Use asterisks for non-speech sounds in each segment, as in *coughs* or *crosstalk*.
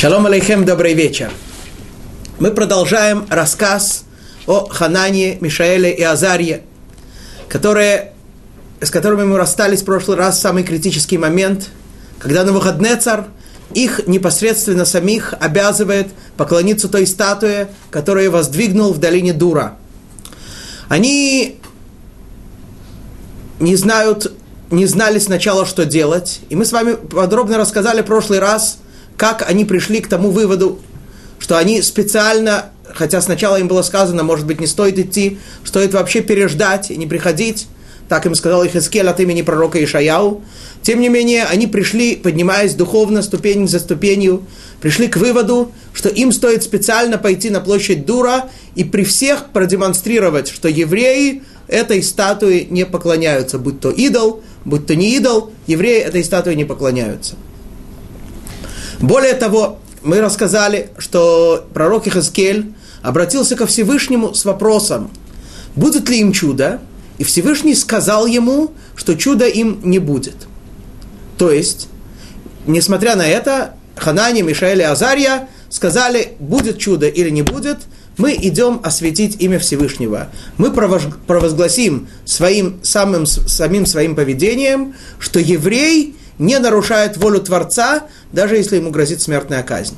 Шалом алейхем, добрый вечер. Мы продолжаем рассказ о Ханане, Мишаэле и Азарье, которые, с которыми мы расстались в прошлый раз в самый критический момент, когда на выходный царь их непосредственно самих обязывает поклониться той статуе, которую воздвигнул в долине Дура. Они не знают, не знали сначала, что делать. И мы с вами подробно рассказали в прошлый раз, как они пришли к тому выводу, что они специально, хотя сначала им было сказано, может быть, не стоит идти, стоит вообще переждать и не приходить, так им сказал Ихискель от имени пророка Ишаяу. Тем не менее, они пришли, поднимаясь духовно, ступень за ступенью, пришли к выводу, что им стоит специально пойти на площадь Дура и при всех продемонстрировать, что евреи этой статуе не поклоняются, будь то идол, будь то не идол, евреи этой статуе не поклоняются. Более того, мы рассказали, что пророк Ихаскель обратился ко Всевышнему с вопросом, будет ли им чудо, и Всевышний сказал ему, что чуда им не будет. То есть, несмотря на это, Ханани, Мишаэль и Азария сказали, будет чудо или не будет, мы идем осветить имя Всевышнего. Мы провозгласим своим, самым, самим своим поведением, что еврей не нарушает волю Творца, даже если ему грозит смертная казнь.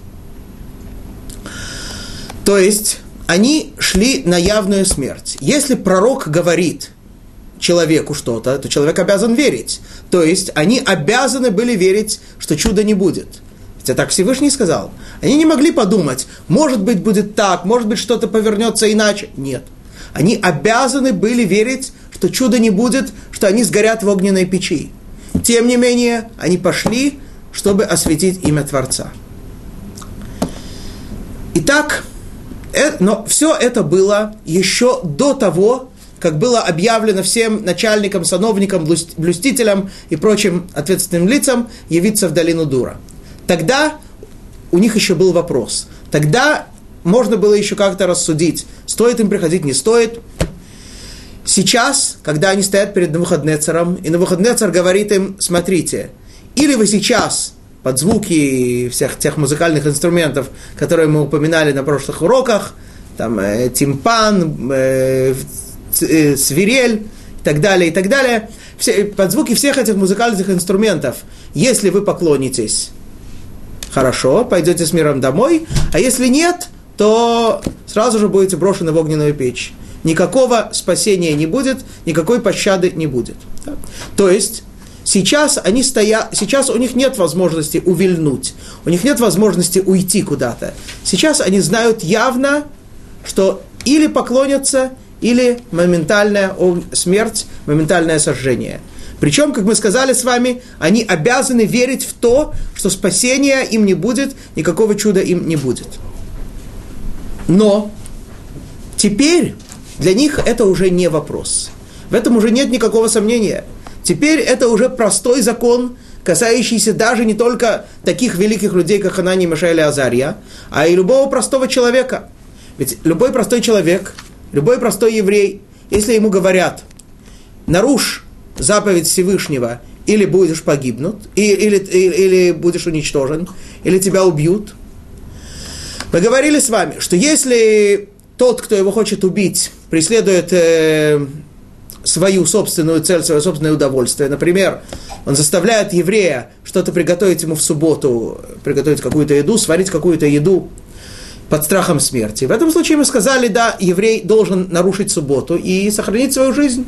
То есть, они шли на явную смерть. Если пророк говорит человеку что-то, то человек обязан верить. То есть, они обязаны были верить, что чуда не будет. Хотя так Всевышний сказал. Они не могли подумать, может быть, будет так, может быть, что-то повернется иначе. Нет. Они обязаны были верить, что чуда не будет, что они сгорят в огненной печи. Тем не менее, они пошли, чтобы осветить имя Творца. Итак, э, но все это было еще до того, как было объявлено всем начальникам, сановникам, блюстителям и прочим ответственным лицам явиться в долину Дура. Тогда у них еще был вопрос. Тогда можно было еще как-то рассудить, стоит им приходить, не стоит. Сейчас, когда они стоят перед Навуходнецером, и Навуходнецер говорит им, смотрите, или вы сейчас под звуки всех тех музыкальных инструментов, которые мы упоминали на прошлых уроках, там э, тимпан, э, э, свирель и так далее, и так далее, все, под звуки всех этих музыкальных инструментов, если вы поклонитесь, хорошо, пойдете с миром домой, а если нет, то сразу же будете брошены в огненную печь никакого спасения не будет, никакой пощады не будет. То есть, сейчас они стоят, сейчас у них нет возможности увильнуть, у них нет возможности уйти куда-то. Сейчас они знают явно, что или поклонятся, или моментальная смерть, моментальное сожжение. Причем, как мы сказали с вами, они обязаны верить в то, что спасения им не будет, никакого чуда им не будет. Но теперь для них это уже не вопрос. В этом уже нет никакого сомнения. Теперь это уже простой закон, касающийся даже не только таких великих людей, как Ханани, Мишаэль и Азария, а и любого простого человека. Ведь любой простой человек, любой простой еврей, если ему говорят, нарушь заповедь Всевышнего, или будешь погибнут, или, или, или будешь уничтожен, или тебя убьют. Мы говорили с вами, что если тот, кто его хочет убить, преследует э, свою собственную цель, свое собственное удовольствие. Например, он заставляет еврея что-то приготовить ему в субботу, приготовить какую-то еду, сварить какую-то еду под страхом смерти. В этом случае мы сказали, да, еврей должен нарушить субботу и сохранить свою жизнь.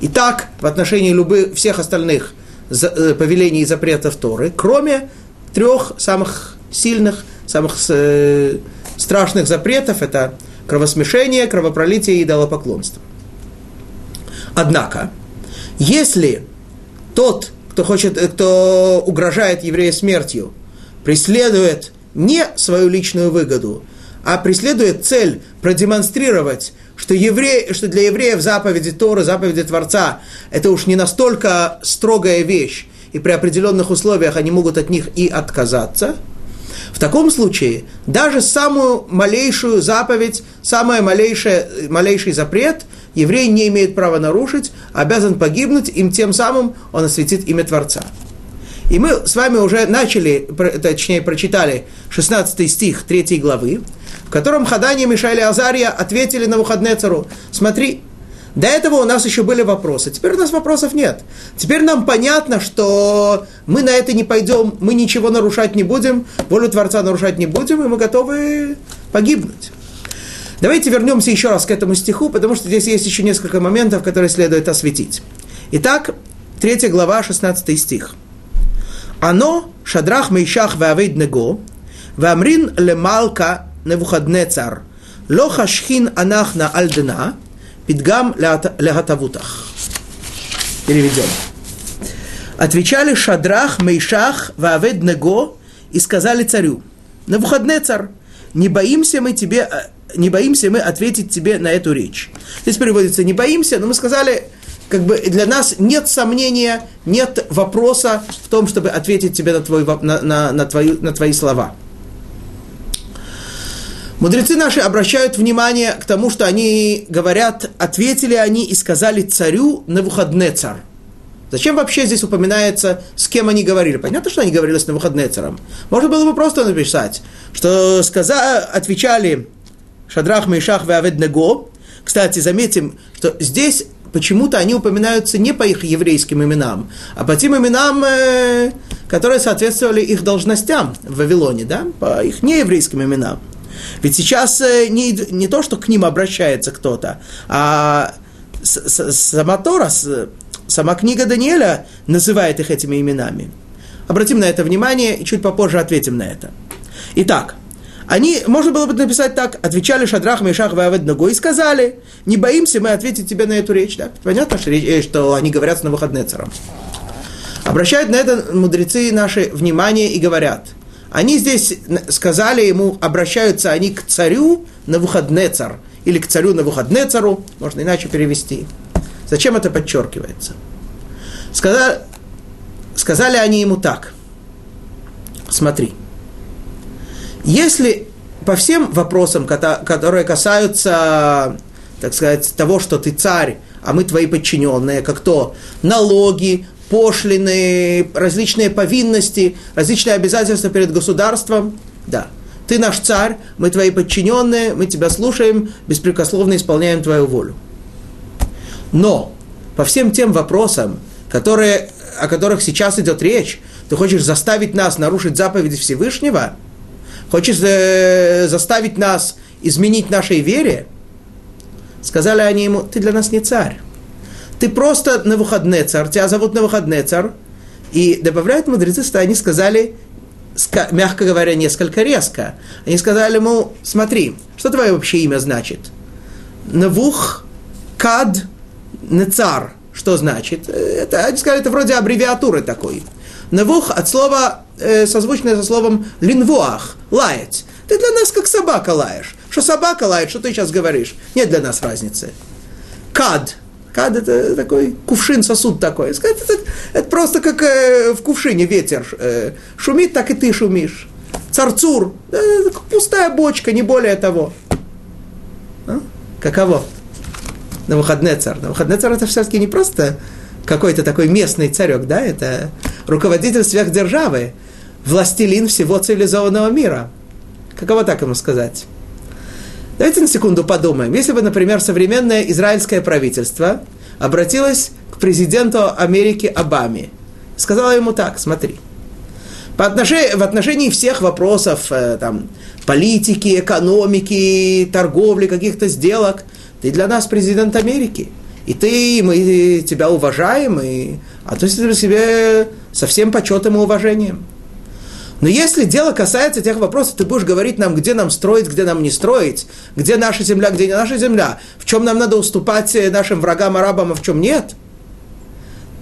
И так в отношении любых, всех остальных э, повелений и запретов Торы, кроме трех самых сильных, самых э, страшных запретов, это кровосмешение, кровопролитие и идолопоклонство. Однако, если тот, кто, хочет, кто угрожает еврею смертью, преследует не свою личную выгоду, а преследует цель продемонстрировать, что, еврей, что для евреев заповеди Торы, заповеди Творца, это уж не настолько строгая вещь, и при определенных условиях они могут от них и отказаться – в таком случае даже самую малейшую заповедь, самый малейший, малейший запрет еврей не имеет права нарушить, обязан погибнуть, им тем самым он осветит имя Творца. И мы с вами уже начали, точнее, прочитали 16 стих 3 главы, в котором Хадани, Мишаэль и Азария ответили на выходные цару. Смотри, до этого у нас еще были вопросы, теперь у нас вопросов нет. Теперь нам понятно, что мы на это не пойдем, мы ничего нарушать не будем, волю Творца нарушать не будем, и мы готовы погибнуть. Давайте вернемся еще раз к этому стиху, потому что здесь есть еще несколько моментов, которые следует осветить. Итак, 3 глава, 16 стих. Оно, шадрах мейшах веавейд него, вамрин лемалка невухаднецар, лоха шхин анахна альдена, Пидгам лягатавутах. Переведем. Отвечали Шадрах, Мейшах, Ваавед Него и сказали царю, на выходные царь, не боимся мы тебе, э, не боимся мы ответить тебе на эту речь. Здесь переводится, не боимся, но мы сказали, как бы для нас нет сомнения, нет вопроса в том, чтобы ответить тебе на, твой, на, на, на, твои, на твои слова. Мудрецы наши обращают внимание к тому, что они говорят, ответили они и сказали царю на выходные царь. Зачем вообще здесь упоминается, с кем они говорили? Понятно, что они говорили с Навуходнецером. Можно было бы просто написать, что сказа, отвечали Шадрах, Мейшах, Веавед Него. Кстати, заметим, что здесь почему-то они упоминаются не по их еврейским именам, а по тем именам, э, которые соответствовали их должностям в Вавилоне, да? по их нееврейским именам. Ведь сейчас э, не, не то, что к ним обращается кто-то, а сама Тора, сама книга Даниэля называет их этими именами. Обратим на это внимание и чуть попозже ответим на это. Итак, они, можно было бы написать так, отвечали Шадрах, Мешах, Вавед Ногой и сказали, не боимся мы ответить тебе на эту речь. Да? Понятно, что, э, они говорят с Навуходнецером. Обращают на это мудрецы наши внимание и говорят – они здесь сказали ему, обращаются они к царю на выходнецар, или к царю на выходнецару, можно иначе перевести. Зачем это подчеркивается? Сказали, сказали они ему так. Смотри, если по всем вопросам, которые касаются, так сказать, того, что ты царь, а мы твои подчиненные, как то налоги, пошлины, различные повинности, различные обязательства перед государством. Да, ты наш царь, мы твои подчиненные, мы тебя слушаем, беспрекословно исполняем твою волю. Но по всем тем вопросам, которые, о которых сейчас идет речь, ты хочешь заставить нас нарушить заповеди Всевышнего, хочешь э, заставить нас изменить нашей вере, сказали они ему, ты для нас не царь ты просто на выходные царь, тебя зовут на выходные царь, и добавляют мудрецы, что они сказали, мягко говоря, несколько резко. Они сказали ему, смотри, что твое вообще имя значит? Навух Кад Нецар. Что значит? Это, они сказали, это вроде аббревиатуры такой. Навух от слова, э, созвучное со словом линвуах, лаять. Ты для нас как собака лаешь. Что собака лает, что ты сейчас говоришь? Нет для нас разницы. Кад Кад это такой кувшин, сосуд такой. Это, это, это просто как э, в кувшине ветер э, шумит, так и ты шумишь. Царцур, э, пустая бочка, не более того. А? Каково? На выходные царь. На выходные царь это все-таки не просто какой-то такой местный царек, да, это руководитель сверхдержавы, властелин всего цивилизованного мира. Каково так ему сказать? Давайте на секунду подумаем. Если бы, например, современное израильское правительство обратилось к президенту Америки Обаме, сказала ему так, смотри, по отношению, в отношении всех вопросов э, там, политики, экономики, торговли, каких-то сделок, ты для нас президент Америки. И ты, мы тебя уважаем, и относимся к себе со всем почетом и уважением. Но если дело касается тех вопросов, ты будешь говорить нам, где нам строить, где нам не строить, где наша земля, где не наша земля, в чем нам надо уступать э, нашим врагам арабам, а в чем нет.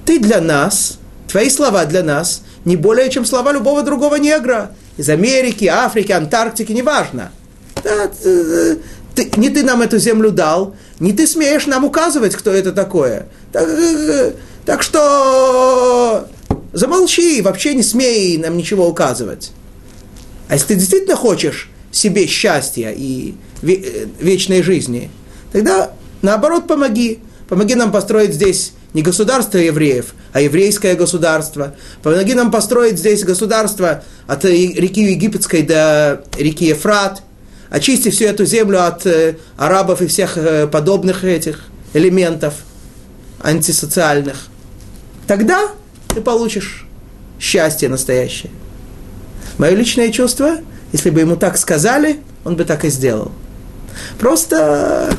Ты для нас, твои слова для нас, не более, чем слова любого другого негра. Из Америки, Африки, Антарктики, неважно. Да, ты, не ты нам эту землю дал, не ты смеешь нам указывать, кто это такое. Так, э, так что замолчи, вообще не смей нам ничего указывать. А если ты действительно хочешь себе счастья и вечной жизни, тогда наоборот помоги. Помоги нам построить здесь не государство евреев, а еврейское государство. Помоги нам построить здесь государство от реки Египетской до реки Ефрат. Очисти всю эту землю от э, арабов и всех э, подобных этих элементов антисоциальных. Тогда ты получишь счастье настоящее. Мое личное чувство, если бы ему так сказали, он бы так и сделал. Просто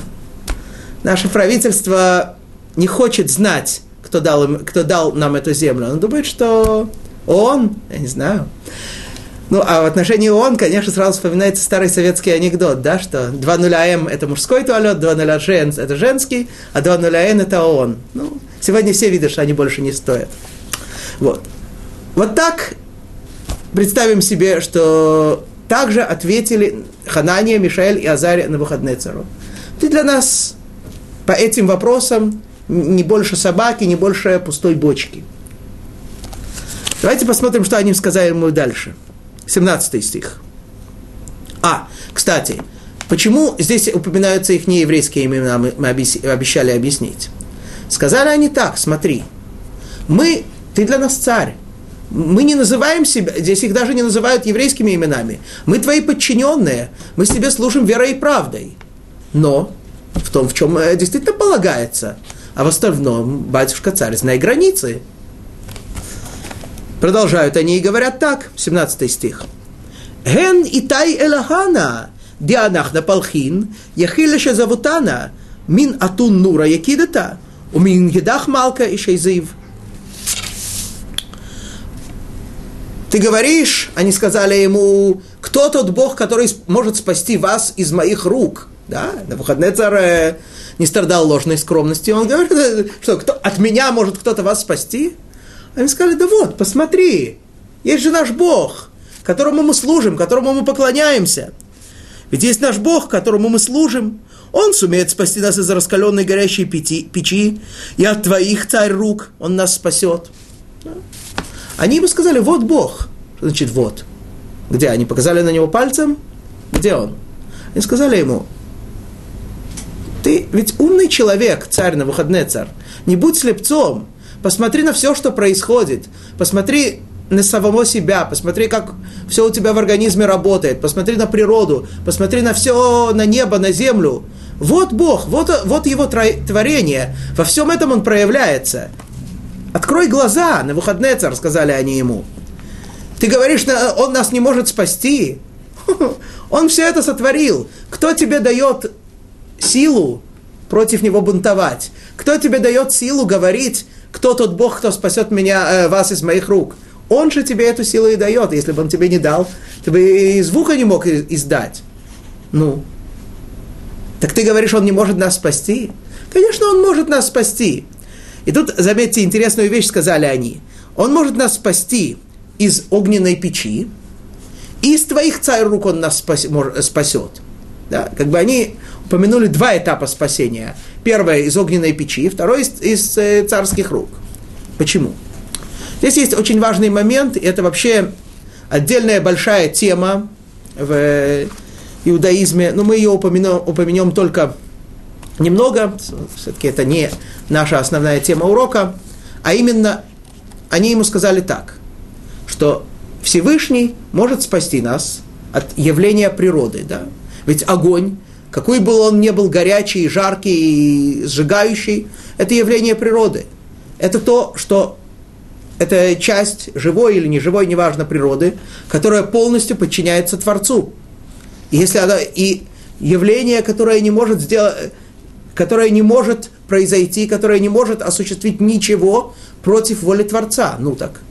наше правительство не хочет знать, кто дал, им, кто дал нам эту землю. Он думает, что он, я не знаю. Ну, а в отношении ООН, конечно, сразу вспоминается старый советский анекдот, да, что 2 нуля М – это мужской туалет, 2 нуля Жен – это женский, а 2 нуля Н – это ООН. Ну, сегодня все видят, что они больше не стоят. Вот. Вот так представим себе, что также ответили Ханания, Мишаэль и Азария на выходные цару. Ты для нас по этим вопросам не больше собаки, не больше пустой бочки. Давайте посмотрим, что они сказали ему дальше. 17 стих. А, кстати, почему здесь упоминаются их нееврейские имена, мы обещали объяснить. Сказали они так, смотри, мы, ты для нас царь, мы не называем себя, здесь их даже не называют еврейскими именами. Мы твои подчиненные, мы себе служим верой и правдой. Но в том, в чем э, действительно полагается. А в остальном, батюшка царь, знай границы. Продолжают они и говорят так, 17 стих. Ген итай элахана, дианах на палхин, яхиля шазавутана, мин атун нура якидата, у мин едах малка и шейзив. Ты говоришь, они сказали ему, кто тот Бог, который может спасти вас из моих рук? Да, на выходные царь не страдал ложной скромностью. Он говорит, что кто, от меня может кто-то вас спасти? Они сказали, да вот, посмотри, есть же наш Бог, которому мы служим, которому мы поклоняемся. Ведь есть наш Бог, которому мы служим. Он сумеет спасти нас из раскаленной горящей печи и от твоих, царь, рук он нас спасет. Они ему сказали, вот Бог. Что значит вот? Где? Они показали на него пальцем? Где он? Они сказали ему, ты ведь умный человек, царь на выходные царь. Не будь слепцом. Посмотри на все, что происходит. Посмотри на самого себя, посмотри, как все у тебя в организме работает, посмотри на природу, посмотри на все, на небо, на землю. Вот Бог, вот, вот его творение, во всем этом он проявляется. Открой глаза, на выходные царь, сказали они ему. Ты говоришь, он нас не может спасти. *laughs* Он все это сотворил. Кто тебе дает силу против него бунтовать? Кто тебе дает силу говорить, кто тот Бог, кто спасет меня, э, вас из моих рук? Он же тебе эту силу и дает. Если бы он тебе не дал, ты бы и звука не мог издать. Ну, так ты говоришь, он не может нас спасти? Конечно, он может нас спасти. И тут, заметьте, интересную вещь сказали они. Он может нас спасти из огненной печи, и из твоих царь рук он нас спасет. Да? Как бы они упомянули два этапа спасения. Первое из огненной печи, второе из, из э, царских рук. Почему? Здесь есть очень важный момент, и это вообще отдельная большая тема в иудаизме, но мы ее упомянем, упомянем только немного, все-таки это не наша основная тема урока, а именно они ему сказали так, что Всевышний может спасти нас от явления природы, да? Ведь огонь, какой бы он ни был горячий, жаркий и сжигающий, это явление природы. Это то, что это часть живой или неживой, неважно, природы, которая полностью подчиняется Творцу. И если она, и явление, которое не может сделать, которое не может произойти, которое не может осуществить ничего против воли Творца. Ну так,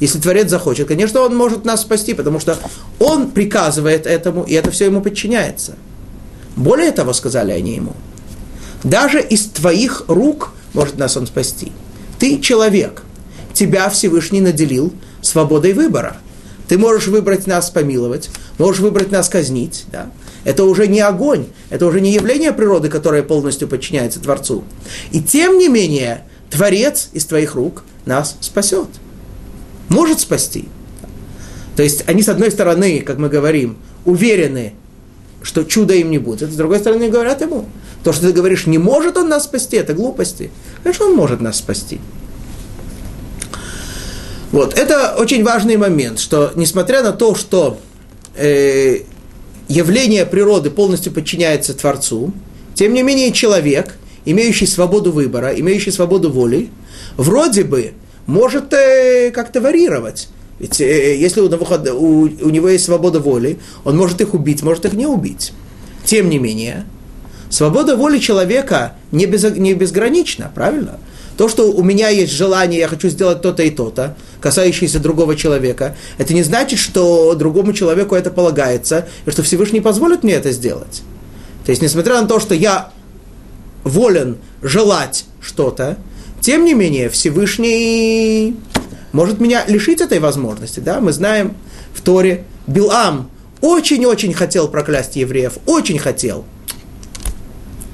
если Творец захочет, конечно, он может нас спасти, потому что он приказывает этому, и это все ему подчиняется. Более того, сказали они ему, даже из твоих рук может нас он спасти. Ты человек, тебя Всевышний наделил свободой выбора. Ты можешь выбрать нас помиловать, можешь выбрать нас казнить, да? Это уже не огонь, это уже не явление природы, которое полностью подчиняется Творцу. И тем не менее, Творец из твоих рук нас спасет. Может спасти. То есть они, с одной стороны, как мы говорим, уверены, что чуда им не будет. С другой стороны, говорят ему, То, что ты говоришь, не может он нас спасти, это глупости. Конечно, он может нас спасти. Вот, это очень важный момент, что несмотря на то, что э, явление природы полностью подчиняется Творцу, тем не менее человек, имеющий свободу выбора, имеющий свободу воли, вроде бы может э, как-то варьировать. Ведь э, если у, у, у него есть свобода воли, он может их убить, может их не убить. Тем не менее, свобода воли человека не, без, не безгранична, правильно? То, что у меня есть желание, я хочу сделать то-то и то-то, касающееся другого человека, это не значит, что другому человеку это полагается, и что Всевышний позволит мне это сделать. То есть, несмотря на то, что я волен желать что-то, тем не менее, Всевышний может меня лишить этой возможности. Да? Мы знаем в Торе, Билам очень-очень хотел проклясть евреев, очень хотел –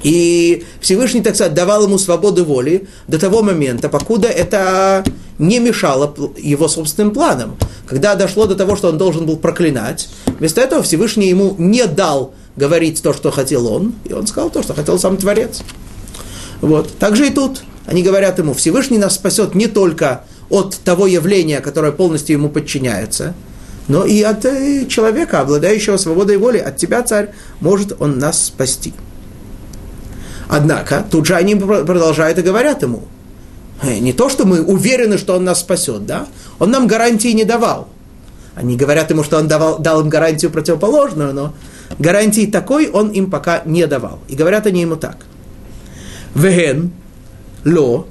и Всевышний, так сказать, давал ему свободу воли до того момента, покуда это не мешало его собственным планам. Когда дошло до того, что он должен был проклинать, вместо этого Всевышний ему не дал говорить то, что хотел он, и он сказал то, что хотел сам Творец. Вот. Так же и тут. Они говорят ему, Всевышний нас спасет не только от того явления, которое полностью ему подчиняется, но и от э, человека, обладающего свободой воли. От тебя, царь, может он нас спасти. Однако, тут же они продолжают и говорят ему, «Э, не то, что мы уверены, что он нас спасет, да? Он нам гарантии не давал. Они говорят ему, что он давал, дал им гарантию противоположную, но гарантии такой он им пока не давал. И говорят они ему так. Веген, ло,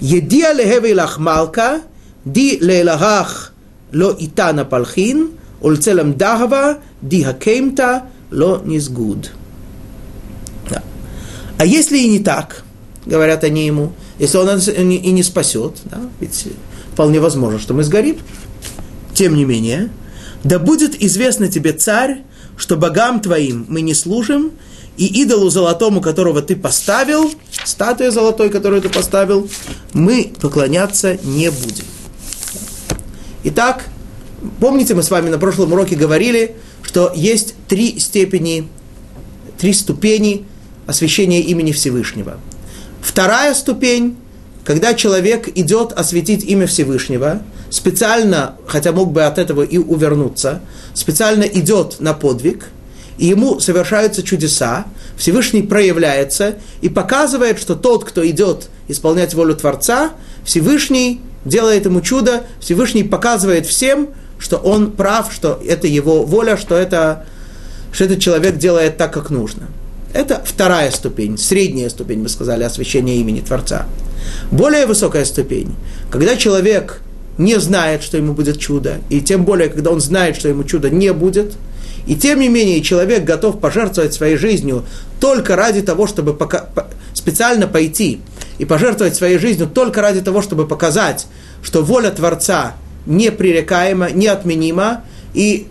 едия лехевей лахмалка, ди лелахах ло итана палхин, ульцелам дахава, ди хакемта, ло низгуд. А если и не так, говорят они ему, если он и не спасет, да, ведь вполне возможно, что мы сгорим, тем не менее, да будет известно тебе, царь, что богам твоим мы не служим, и идолу золотому, которого ты поставил, статуе золотой, которую ты поставил, мы поклоняться не будем. Итак, помните, мы с вами на прошлом уроке говорили, что есть три степени, три ступени освящение имени Всевышнего. Вторая ступень, когда человек идет осветить имя Всевышнего, специально, хотя мог бы от этого и увернуться, специально идет на подвиг, и ему совершаются чудеса, Всевышний проявляется и показывает, что тот, кто идет исполнять волю Творца, Всевышний делает ему чудо, Всевышний показывает всем, что он прав, что это его воля, что, это, что этот человек делает так, как нужно. Это вторая ступень, средняя ступень, мы сказали, освящения имени Творца. Более высокая ступень, когда человек не знает, что ему будет чудо, и тем более, когда он знает, что ему чудо не будет, и тем не менее человек готов пожертвовать своей жизнью только ради того, чтобы пока, специально пойти и пожертвовать своей жизнью только ради того, чтобы показать, что воля Творца непререкаема, неотменима, и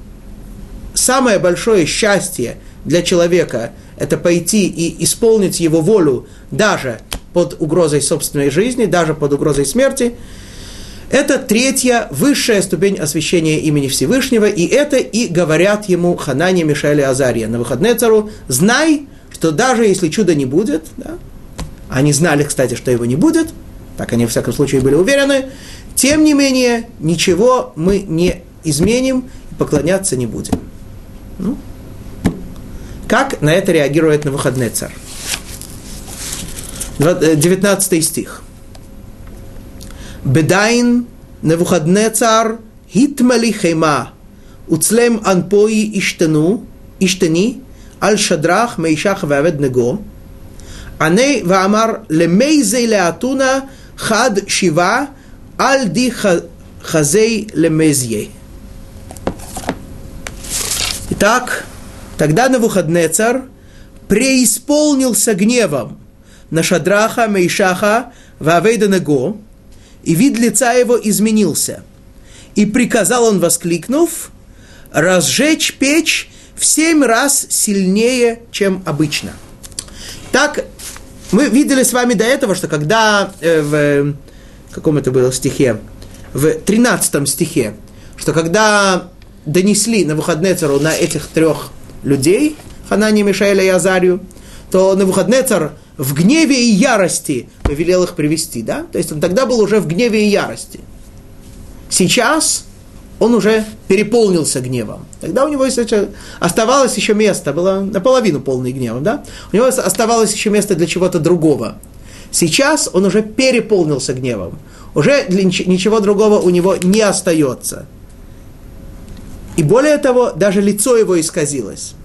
самое большое счастье для человека – это пойти и исполнить его волю даже под угрозой собственной жизни, даже под угрозой смерти, это третья, высшая ступень освящения имени Всевышнего, и это и говорят ему Ханане, Мишель и Азария на выходные цару, знай, что даже если чуда не будет, да, они знали, кстати, что его не будет, так они, в всяком случае, были уверены, тем не менее, ничего мы не изменим и поклоняться не будем. Ну, как на это реагирует на выходный царь? 19 стих. Бедайн Навуходнецар хитмали хейма, уцлем анпои иштану, иштани, על שדרך מישך ועבד נגו, ענה ואמר למי זה לאתונה חד שבעה על די חזי למזיה. Итак, Тогда Навуходнецар преисполнился гневом на Шадраха, Мейшаха, Вавейда Него, и вид лица его изменился. И приказал он, воскликнув, разжечь печь в семь раз сильнее, чем обычно. Так, мы видели с вами до этого, что когда э, в каком это было стихе, в 13 стихе, что когда донесли на выходные цару на этих трех людей, Ханани, Мишаэля и Азарию, то на выходный царь в гневе и ярости повелел их привести, да? То есть он тогда был уже в гневе и ярости. Сейчас он уже переполнился гневом. Тогда у него оставалось еще место, было наполовину полный гневом, да? У него оставалось еще место для чего-то другого. Сейчас он уже переполнился гневом. Уже ничего другого у него не остается. И более того, даже лицо его исказилось.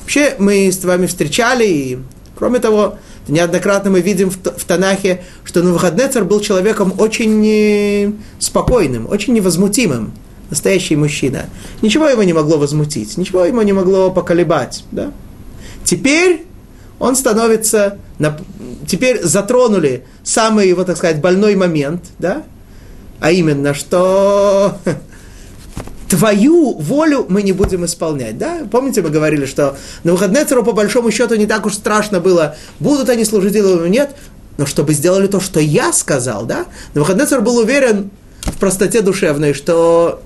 Вообще мы с вами встречали, и кроме того, неоднократно мы видим в, Танахе, что Навуходнецар был человеком очень э, спокойным, очень невозмутимым настоящий мужчина. Ничего его не могло возмутить, ничего его не могло поколебать. Да? Теперь он становится, теперь затронули самый его, так сказать, больной момент, да? а именно, что *laughs* твою волю мы не будем исполнять. Да? Помните, мы говорили, что на выходные по большому счету не так уж страшно было, будут они служить или нет, но чтобы сделали то, что я сказал, да? На выходные был уверен в простоте душевной, что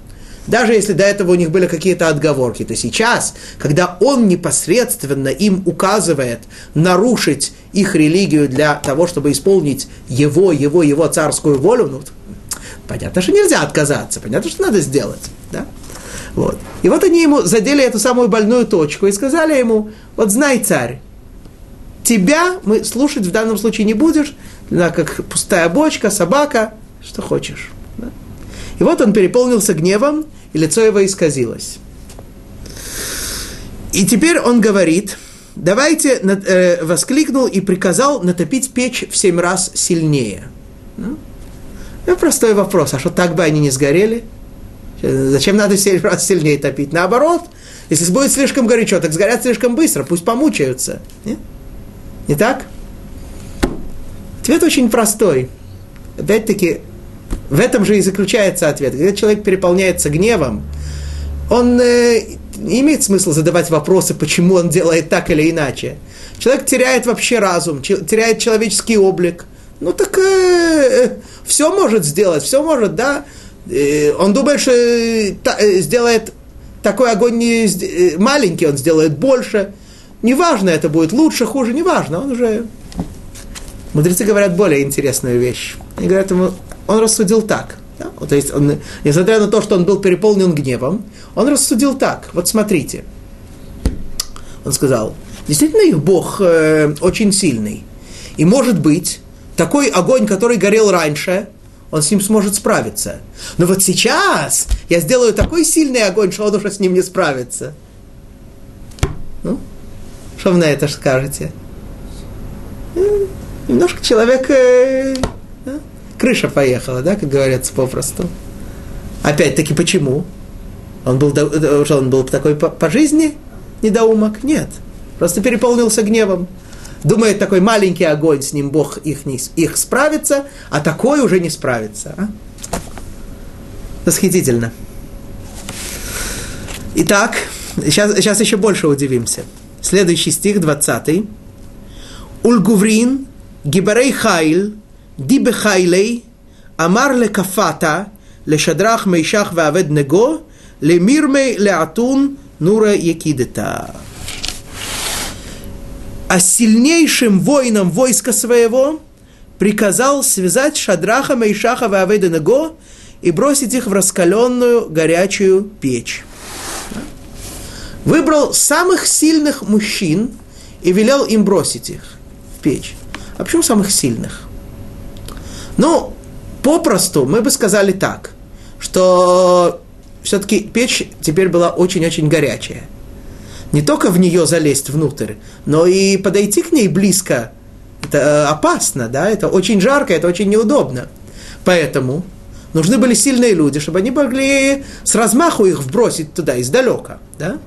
даже если до этого у них были какие-то отговорки, то сейчас, когда он непосредственно им указывает нарушить их религию для того, чтобы исполнить его, его, его царскую волю, ну, понятно, что нельзя отказаться, понятно, что надо сделать. Да? Вот. И вот они ему задели эту самую больную точку и сказали ему, вот знай, царь, тебя мы слушать в данном случае не будешь, да, как пустая бочка, собака, что хочешь. И вот он переполнился гневом, и лицо его исказилось. И теперь он говорит, давайте, э, воскликнул и приказал натопить печь в семь раз сильнее. Ну, ну, простой вопрос, а что так бы они не сгорели? Зачем надо в *laughs* раз сильнее топить? Наоборот, если будет слишком горячо, так сгорят слишком быстро, пусть помучаются. Не, не так? Ответ очень простой. Опять-таки, в этом же и заключается ответ. Когда человек переполняется гневом, он э, имеет смысла задавать вопросы, почему он делает так или иначе. Человек теряет вообще разум, теряет человеческий облик. Ну так э, э, все может сделать, все может, да. Э, он думает, что э, э, сделает такой огонь не, маленький, он сделает больше. Неважно, это будет лучше, хуже, неважно, он уже... Мудрецы говорят более интересную вещь. Они говорят ему, он рассудил так. Да? Вот, то есть, он, несмотря на то, что он был переполнен гневом, он рассудил так. Вот смотрите. Он сказал, действительно их Бог э, очень сильный. И может быть, такой огонь, который горел раньше, он с ним сможет справиться. Но вот сейчас я сделаю такой сильный огонь, что он уже с ним не справится. Ну, что вы на это скажете? Немножко человек э, крыша поехала, да, как говорится попросту. Опять-таки, почему? Он был, что он был такой по, по жизни недоумок? Нет. Просто переполнился гневом. Думает, такой маленький огонь, с ним Бог их, не, их справится, а такой уже не справится. А? Восхитительно. Итак, сейчас, сейчас еще больше удивимся. Следующий стих, 20. Ульгуврин, гибарей хайл, дибехайлей, амар ле кафата, ле шадрах мейшах ваавед него, ле мирмей ле атун нура якидета. А сильнейшим воинам войска своего приказал связать Шадраха, Мейшаха и Авейденего и бросить их в раскаленную горячую печь. Выбрал самых сильных мужчин и велел им бросить их в печь. А почему самых сильных? Ну, попросту мы бы сказали так, что все-таки печь теперь была очень-очень горячая. Не только в нее залезть внутрь, но и подойти к ней близко. Это э, опасно, да, это очень жарко, это очень неудобно. Поэтому нужны были сильные люди, чтобы они могли с размаху их вбросить туда, издалека, да.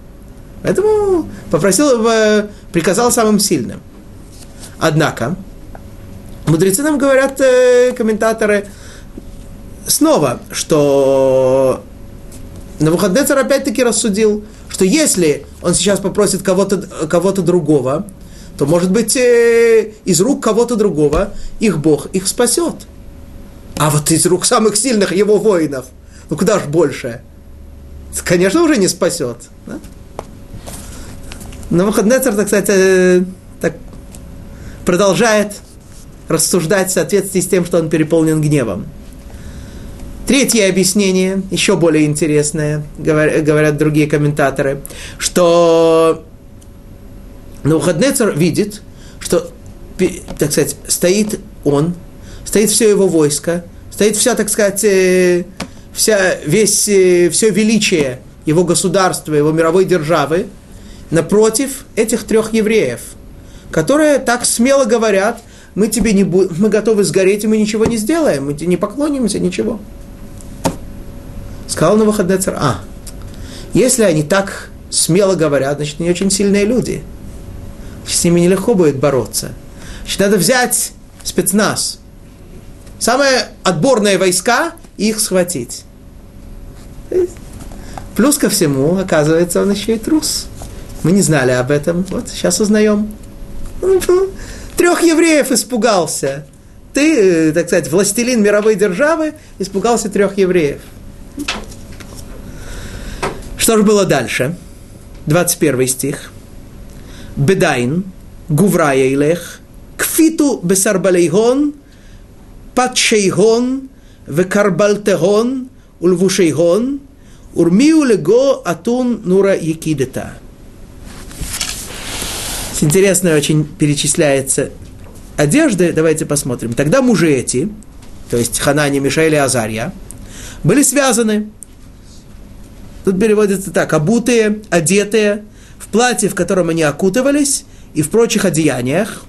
Поэтому попросил, э, приказал самым сильным. Однако, Мудрецы нам говорят, э, комментаторы, снова, что Навуходнецер опять-таки рассудил, что если он сейчас попросит кого-то кого другого, то, может быть, э, из рук кого-то другого их Бог их спасет. А вот из рук самых сильных его воинов, ну куда ж больше? Конечно, уже не спасет. Да? Навуходнецер, так сказать, э, так продолжает рассуждать в соответствии с тем, что он переполнен гневом. Третье объяснение, еще более интересное, говорят другие комментаторы, что Навуходнецер видит, что, так сказать, стоит он, стоит все его войско, стоит вся, так сказать, э, вся, весь, э, все величие его государства, его мировой державы, напротив этих трех евреев, которые так смело говорят, мы тебе не мы готовы сгореть, и мы ничего не сделаем, мы тебе не поклонимся, ничего. Сказал на выходный царь, а, если они так смело говорят, значит, они очень сильные люди. С ними нелегко будет бороться. Значит, надо взять спецназ, самые отборные войска и их схватить. Плюс ко всему, оказывается, он еще и трус. Мы не знали об этом. Вот, сейчас узнаем. *laughs* Трех евреев испугался. Ты, э, так сказать, властелин мировой державы, испугался трех евреев. Что же было дальше? 21 стих. Бедайн, гуврая илех, кфиту бесарбалейгон, патшейгон, векарбалтегон, ульвушейгон, урмиу лего атун нура якидета. Интересно очень перечисляется одежды. Давайте посмотрим. Тогда мужи эти, то есть Ханани, Мишаэль и Азарья, были связаны. Тут переводится так, обутые, одетые, в платье, в котором они окутывались, и в прочих одеяниях,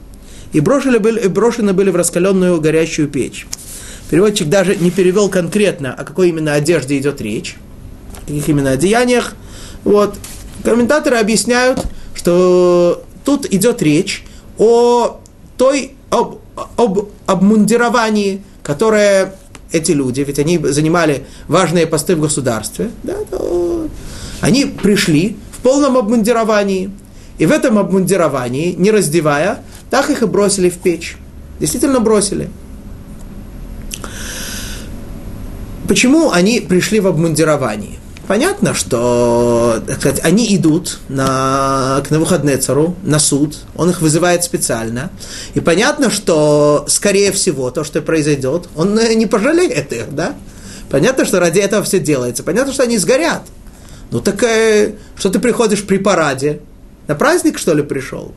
и брошены были, брошены были в раскаленную горящую печь. Переводчик даже не перевел конкретно, о какой именно одежде идет речь, о каких именно одеяниях. Вот. Комментаторы объясняют, что тут идет речь о той, об, об обмундировании, которое эти люди, ведь они занимали важные посты в государстве, да, то они пришли в полном обмундировании, и в этом обмундировании, не раздевая, так их и бросили в печь. Действительно бросили. Почему они пришли в обмундировании? Понятно, что так сказать, они идут на, к Навуходнецару, на суд, он их вызывает специально. И понятно, что, скорее всего, то, что произойдет, он не пожалеет их, да? Понятно, что ради этого все делается. Понятно, что они сгорят. Ну так э, что ты приходишь при параде? На праздник, что ли, пришел?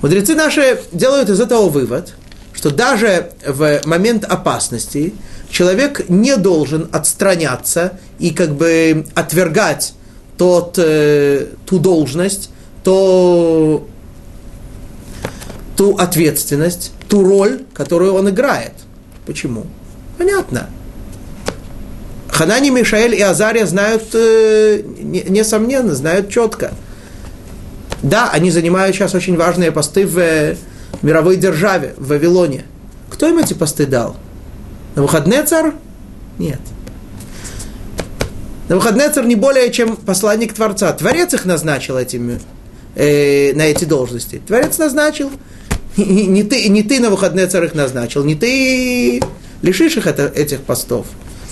Мудрецы наши делают из этого вывод, что даже в момент опасности человек не должен отстраняться и как бы отвергать тот, э, ту должность, то, ту ответственность, ту роль, которую он играет. Почему? Понятно. Ханани, Мишаэль и Азария знают, э, несомненно, знают четко. Да, они занимают сейчас очень важные посты в мировой державе, в Вавилоне. Кто им эти посты дал? На выходные царь? Нет. На выходные царь не более чем посланник Творца. Творец их назначил этими, э, на эти должности. Творец назначил. Не ты, не ты на выходные царь их назначил, не ты лишишь их это, этих постов.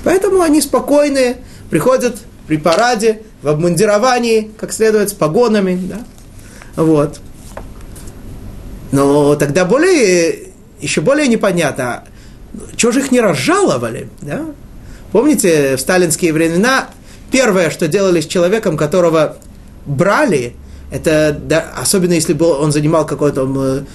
Поэтому они спокойные, приходят при параде, в обмундировании, как следует, с погонами. Да? Вот. Но тогда более, еще более непонятно, чего же их не разжаловали? Да? Помните, в сталинские времена первое, что делали с человеком, которого брали, это да, особенно если был, он занимал какое-то, он,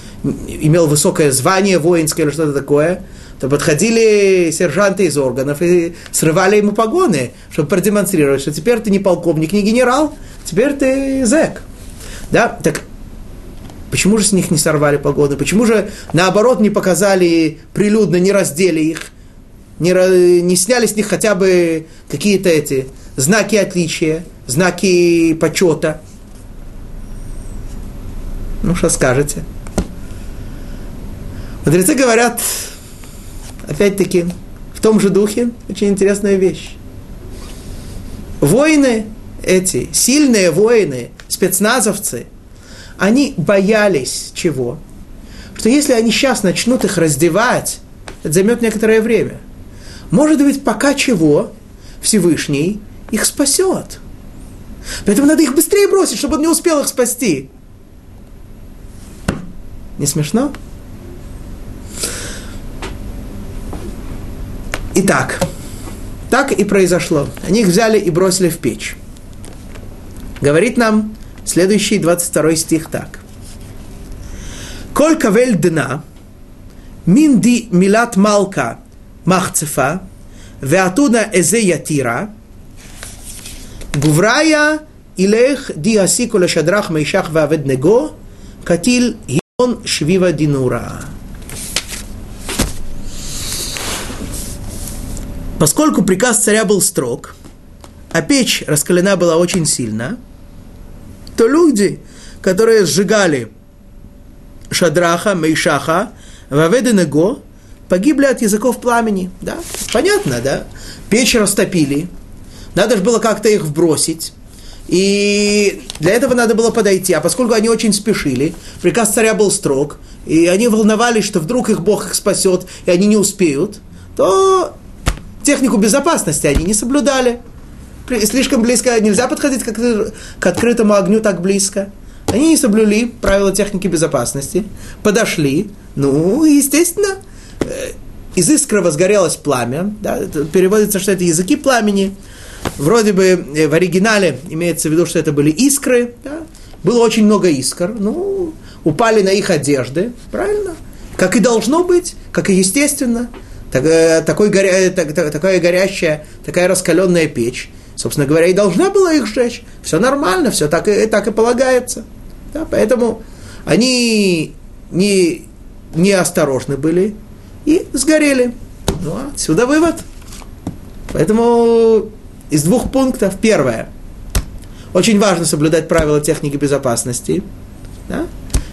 имел высокое звание воинское или что-то такое, то подходили сержанты из органов и срывали ему погоны, чтобы продемонстрировать, что теперь ты не полковник, не генерал, теперь ты зэк. Да, так Почему же с них не сорвали погоны? Почему же, наоборот, не показали прилюдно, не раздели их? Не, не сняли с них хотя бы какие-то эти знаки отличия, знаки почета? Ну, что скажете? Мудрецы говорят, опять-таки, в том же духе, очень интересная вещь. Воины эти, сильные воины, спецназовцы – они боялись чего? Что если они сейчас начнут их раздевать, это займет некоторое время. Может быть, пока чего Всевышний их спасет. Поэтому надо их быстрее бросить, чтобы он не успел их спасти. Не смешно? Итак, так и произошло. Они их взяли и бросили в печь. Говорит нам Следующий 22 стих так. Коль кавель дна, минди милат малка махцефа, веатуда эзе ятира, гуврая илех диасикула шадрах мейшах ваведнего, катил гион швива динура. Поскольку приказ царя был строг, а печь раскалена была очень сильно – то люди, которые сжигали Шадраха, Мейшаха, Ваведенего, погибли от языков пламени. Да? Понятно, да? Печь растопили. Надо же было как-то их вбросить. И для этого надо было подойти. А поскольку они очень спешили, приказ царя был строг, и они волновались, что вдруг их Бог их спасет, и они не успеют, то технику безопасности они не соблюдали. Слишком близко нельзя подходить к открытому огню так близко. Они не соблюли правила техники безопасности, подошли, ну, естественно, э, из искры возгорелось пламя, да, переводится, что это языки пламени, вроде бы э, в оригинале имеется в виду, что это были искры, да, было очень много искр, ну, упали на их одежды, правильно? Как и должно быть, как и естественно, так, э, такой горя, так, такая горящая, такая раскаленная печь, собственно говоря, и должна была их сжечь. Все нормально, все так и, так и полагается. Да, поэтому они не, не осторожны были и сгорели. Ну, а отсюда вывод. Поэтому из двух пунктов. Первое. Очень важно соблюдать правила техники безопасности. Да?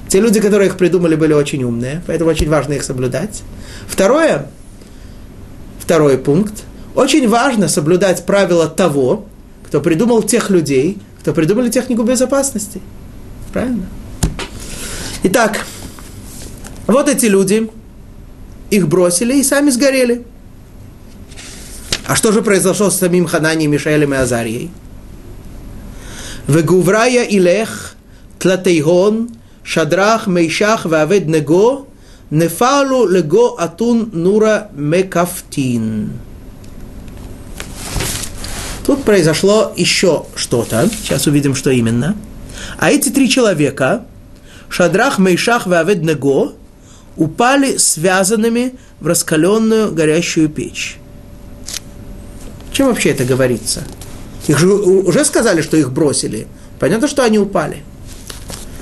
Те люди, которые их придумали, были очень умные, поэтому очень важно их соблюдать. Второе, второй пункт. Очень важно соблюдать правила того, кто придумал тех людей, кто придумали технику безопасности. Правильно? Итак, вот эти люди, их бросили и сами сгорели. А что же произошло с самим Хананием, Мишаэлем и Азарией? Вегуврая илех тлатейгон шадрах мейшах вавед него нефалу лего атун нура мекафтин. Тут произошло еще что-то. Сейчас увидим, что именно. А эти три человека, Шадрах, Мейшах и Аведнего, упали связанными в раскаленную горящую печь. Чем вообще это говорится? Их же уже сказали, что их бросили. Понятно, что они упали.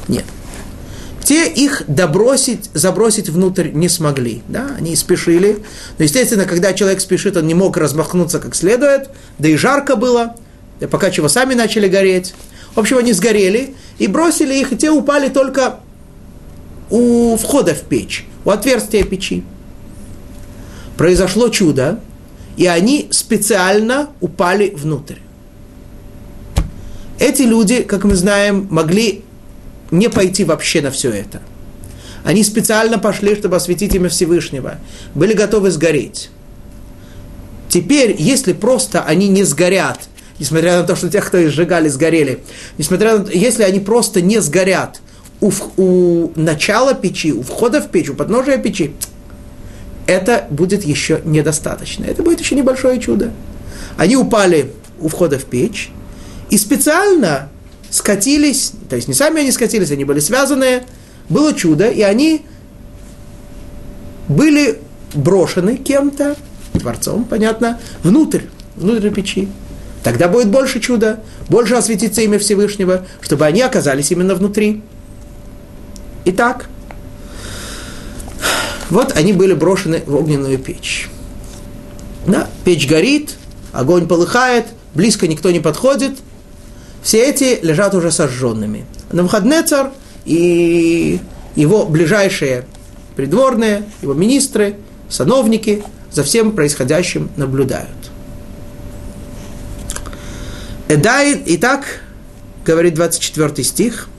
Нет. Те их добросить, забросить внутрь не смогли. Да? Они спешили. Но, естественно, когда человек спешит, он не мог размахнуться как следует. Да и жарко было. Да пока чего сами начали гореть. В общем, они сгорели и бросили их, и те упали только у входа в печь, у отверстия печи. Произошло чудо, и они специально упали внутрь. Эти люди, как мы знаем, могли не пойти вообще на все это. Они специально пошли, чтобы осветить имя Всевышнего. Были готовы сгореть. Теперь, если просто они не сгорят, несмотря на то, что тех, кто их сжигали, сгорели, несмотря на то, если они просто не сгорят у, у начала печи, у входа в печь, у подножия печи, это будет еще недостаточно. Это будет еще небольшое чудо. Они упали у входа в печь и специально скатились, то есть не сами они скатились, они были связаны, было чудо, и они были брошены кем-то, Творцом, понятно, внутрь, внутрь печи. Тогда будет больше чуда, больше осветится имя Всевышнего, чтобы они оказались именно внутри. Итак, вот они были брошены в огненную печь. Да, печь горит, огонь полыхает, близко никто не подходит все эти лежат уже сожженными. Навуходнецар и его ближайшие придворные, его министры, сановники за всем происходящим наблюдают. Эдайн, итак, говорит 24 стих,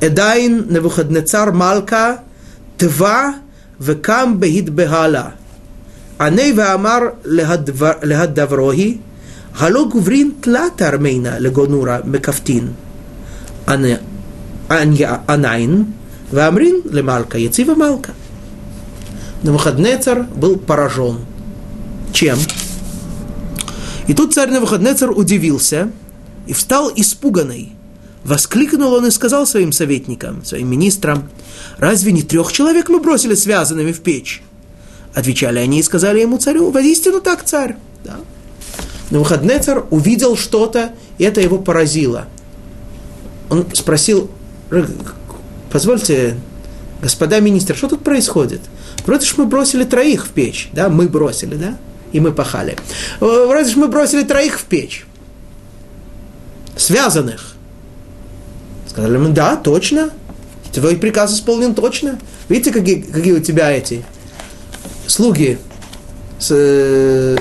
אדין נבוכדנצר מלכא תוה וקם בהתבהלה ענה ואמר להדברוהי הלא גברין תלתא רמינא לגוא נורא מכפתין. ענין ואמרין למלכא יציבא מלכא. Навуходнецар был поражен. Чем? И тут царь Навуходнецар удивился и встал испуганный. Воскликнул он и сказал своим советникам, своим министрам, «Разве не трех человек мы бросили связанными в печь?» Отвечали они и сказали ему царю, «Воистину так, царь!» Да. Навуходнецар увидел что-то, и это его поразило. Он спросил, позвольте, господа министры, что тут происходит? Вроде ж мы бросили троих в печь, да, мы бросили, да, и мы пахали. Вроде ж мы бросили троих в печь, связанных. Сказали мы, да, точно, твой приказ исполнен точно. Видите, какие, какие у тебя эти слуги с, э,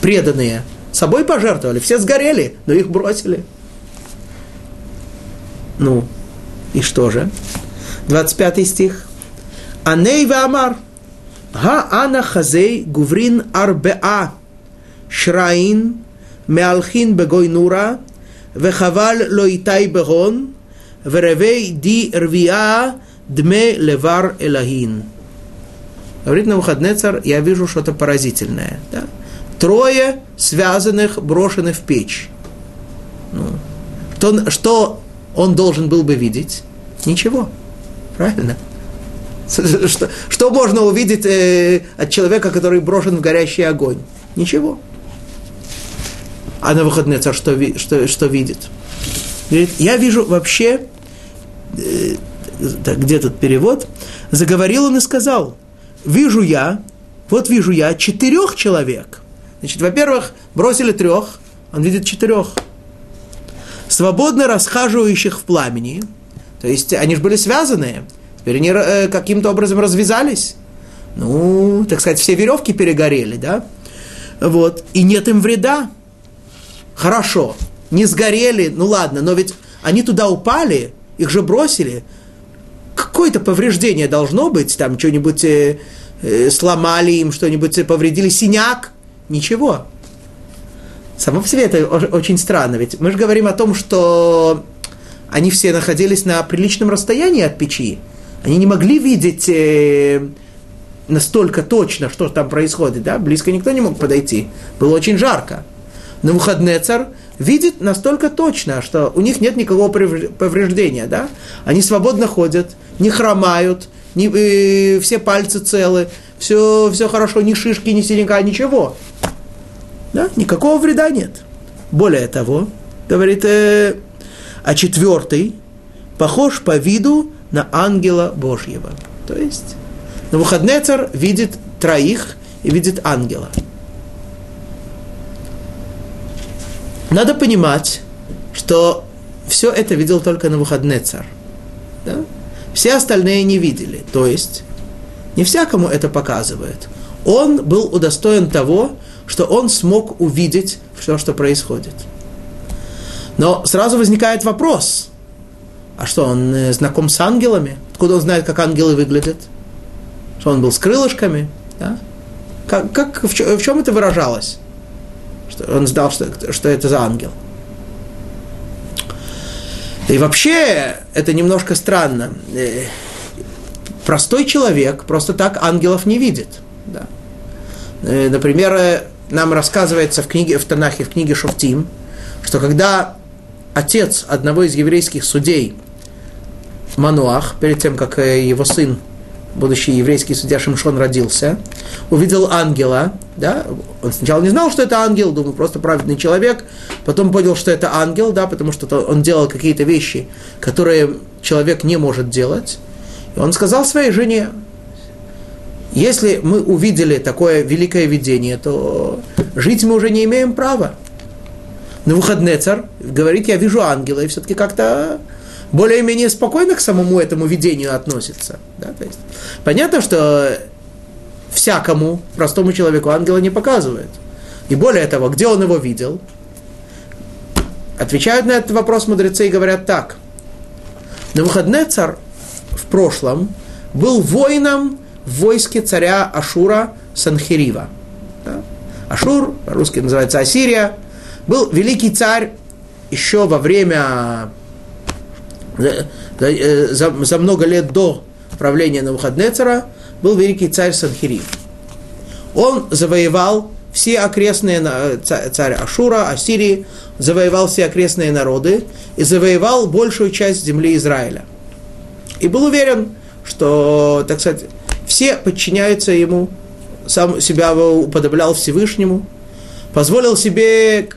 преданные собой пожертвовали, все сгорели, но их бросили. Ну, и что же? 25 стих. Аней Амар. Га ана хазей гуврин арбеа. Шраин меалхин бегой нура. Вехавал лоитай бегон. Веревей ди Рвиа дме левар элахин. Говорит на выходный царь, я вижу что-то поразительное. Да? Трое связанных, брошены в печь. Ну, то, что он должен был бы видеть? Ничего. Правильно? *laughs* Что, что можно увидеть э, от человека, который брошен в горящий огонь? Ничего. А на выходные царь что, что, что видит? Говорит, я вижу вообще, э, где тут перевод, заговорил он и сказал, вижу я, вот вижу я четырех человек. Значит, во-первых, бросили трех, он видит четырех свободно расхаживающих в пламени, то есть они же были связаны, теперь они э, каким-то образом развязались, ну, так сказать, все веревки перегорели, да, вот, и нет им вреда, хорошо, не сгорели, ну ладно, но ведь они туда упали, их же бросили, какое-то повреждение должно быть, там что-нибудь э, э, сломали им, что-нибудь повредили, синяк, ничего. Само по себе это очень странно, ведь мы же говорим о том, что они все находились на приличном расстоянии от печи. Они не могли видеть э, настолько точно, что там происходит, да? Близко никто не мог подойти. Было очень жарко. Но Мухаднецар видит настолько точно, что у них нет никакого повреждения, да? Они свободно ходят, не хромают, не, э, все пальцы целы, все, все хорошо, ни шишки, ни синяка, ничего. Да? Никакого вреда нет. Более того, говорит, э, а четвертый похож по виду на ангела Божьего. То есть на выходный царь видит троих и видит ангела. Надо понимать, что все это видел только на выходный царь. Да? Все остальные не видели. То есть не всякому это показывает. Он был удостоен того, что он смог увидеть все, что происходит. Но сразу возникает вопрос, а что, он э, знаком с ангелами? Откуда он знает, как ангелы выглядят? Что он был с крылышками? Да? Как, как, в, в чем это выражалось? Что он знал, что, что это за ангел. И вообще, это немножко странно. Э, простой человек просто так ангелов не видит. Да. Э, например, нам рассказывается в книге, в Танахе, в книге Шофтим, что когда отец одного из еврейских судей, Мануах, перед тем, как э, его сын, будущий еврейский судья Шимшон родился, увидел ангела, да, он сначала не знал, что это ангел, думал, просто праведный человек, потом понял, что это ангел, да, потому что он делал какие-то вещи, которые человек не может делать, и он сказал своей жене, если мы увидели такое великое видение, то жить мы уже не имеем права. На выходный царь говорит, я вижу ангела, и все-таки как-то более-менее спокойно к самому этому видению относится. Да? То есть, понятно, что всякому простому человеку ангела не показывает. И более того, где он его видел? Отвечают на этот вопрос мудрецы и говорят так. На выходный царь в прошлом был воином в войске царя Ашура Санхирива. Да? Ашур, по-русски называется Ассирия, был великий царь еще во время за, за, за много лет до правления Навуходнецера, был великий царь Санхирив. Он завоевал все окрестные, царь Ашура, Ассирии, завоевал все окрестные народы и завоевал большую часть земли Израиля. И был уверен, что, так сказать, все подчиняются ему, сам себя уподоблял Всевышнему, позволил себе,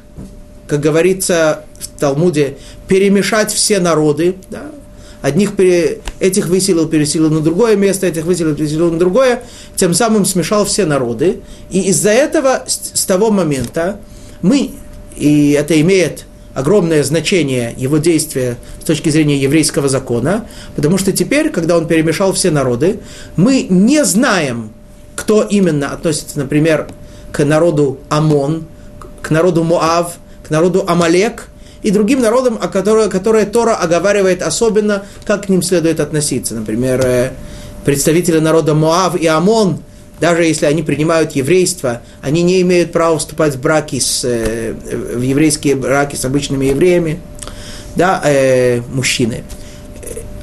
как говорится в Талмуде, перемешать все народы, да, одних пере, этих выселил, переселил на другое место, этих выселил, переселил на другое, тем самым смешал все народы. И из-за этого, с, с того момента, мы, и это имеет огромное значение его действия с точки зрения еврейского закона, потому что теперь, когда он перемешал все народы, мы не знаем, кто именно относится, например, к народу Амон, к народу Моав, народу Амалек и другим народам, о которые, которые Тора оговаривает особенно, как к ним следует относиться. Например, э, представители народа Моав и Амон, даже если они принимают еврейство, они не имеют права вступать в браки с, э, в еврейские браки с обычными евреями, да, э, мужчины.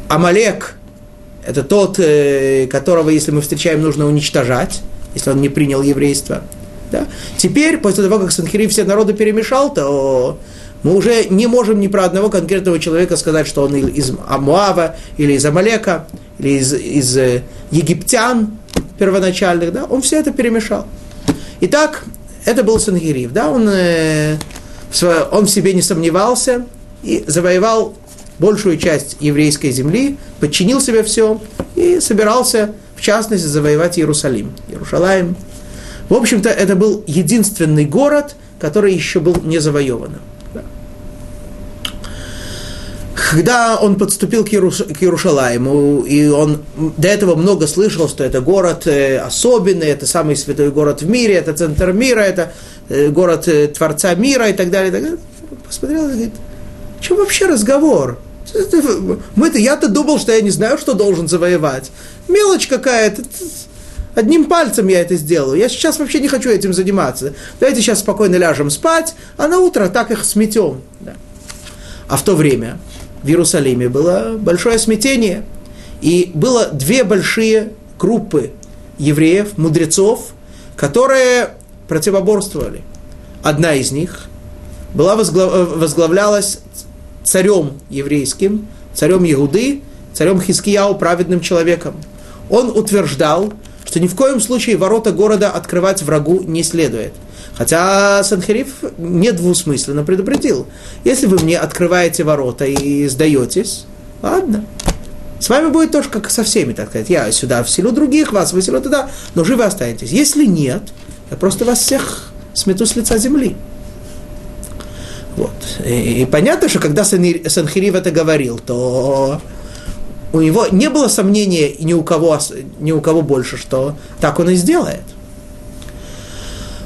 Амалек – это тот, э, которого, если мы встречаем, нужно уничтожать, если он не принял еврейство. Да? Теперь, после того, как Санхири все народы перемешал, то мы уже не можем ни про одного конкретного человека сказать, что он из Амуава, или из Амалека, или из, из э, египтян первоначальных, да, он все это перемешал. Итак, это был Сангирив, да, он, э, он в себе не сомневался и завоевал большую часть еврейской земли, подчинил себе все и собирался, в частности, завоевать Иерусалим. Иерушалаем. В общем-то, это был единственный город, который еще был не завоеванным. Когда он подступил к, Иерус, Иерушалайму, и он до этого много слышал, что это город э, особенный, это самый святой город в мире, это центр мира, это э, город э, Творца мира и так далее, и так далее. посмотрел и говорит, что вообще разговор? Мы-то, я-то думал, что я не знаю, что должен завоевать. Мелочь какая-то. Одним пальцем я это сделаю. Я сейчас вообще не хочу этим заниматься. Давайте сейчас спокойно ляжем спать, а на утро так их сметем. Да. А в то время в Иерусалиме было большое смятение. И было две большие группы евреев, мудрецов, которые противоборствовали. Одна из них была возглавлялась царем еврейским, царем Иуды, царем Хискияу, праведным человеком. Он утверждал, что ни в коем случае ворота города открывать врагу не следует – Хотя Санхериф недвусмысленно предупредил. Если вы мне открываете ворота и сдаетесь, ладно. С вами будет тоже как со всеми, так сказать. Я сюда вселю других, вас выселю туда, но живы останетесь. Если нет, я просто вас всех смету с лица земли. Вот. И, и понятно, что когда Санхирив это говорил, то у него не было сомнения ни у кого, ни у кого больше, что так он и сделает.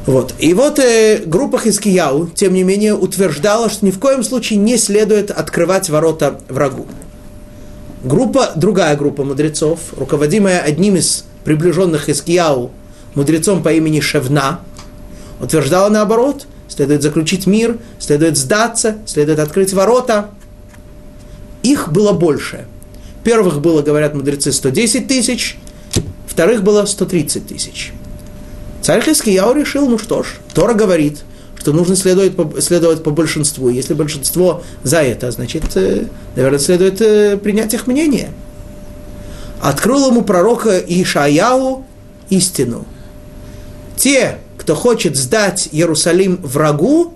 Вот. И вот э, группа Хискияу, тем не менее, утверждала, что ни в коем случае не следует открывать ворота врагу. Группа, другая группа мудрецов, руководимая одним из приближенных Хискияу, мудрецом по имени Шевна, утверждала наоборот, следует заключить мир, следует сдаться, следует открыть ворота. Их было больше. Первых было, говорят мудрецы, 110 тысяч, вторых было 130 тысяч. Царь Хискияу решил, ну что ж, Тора говорит, что нужно следовать по, следовать по большинству. Если большинство за это, значит, э, наверное, следует э, принять их мнение. Открыл ему пророка Ишаяу истину. Те, кто хочет сдать Иерусалим врагу,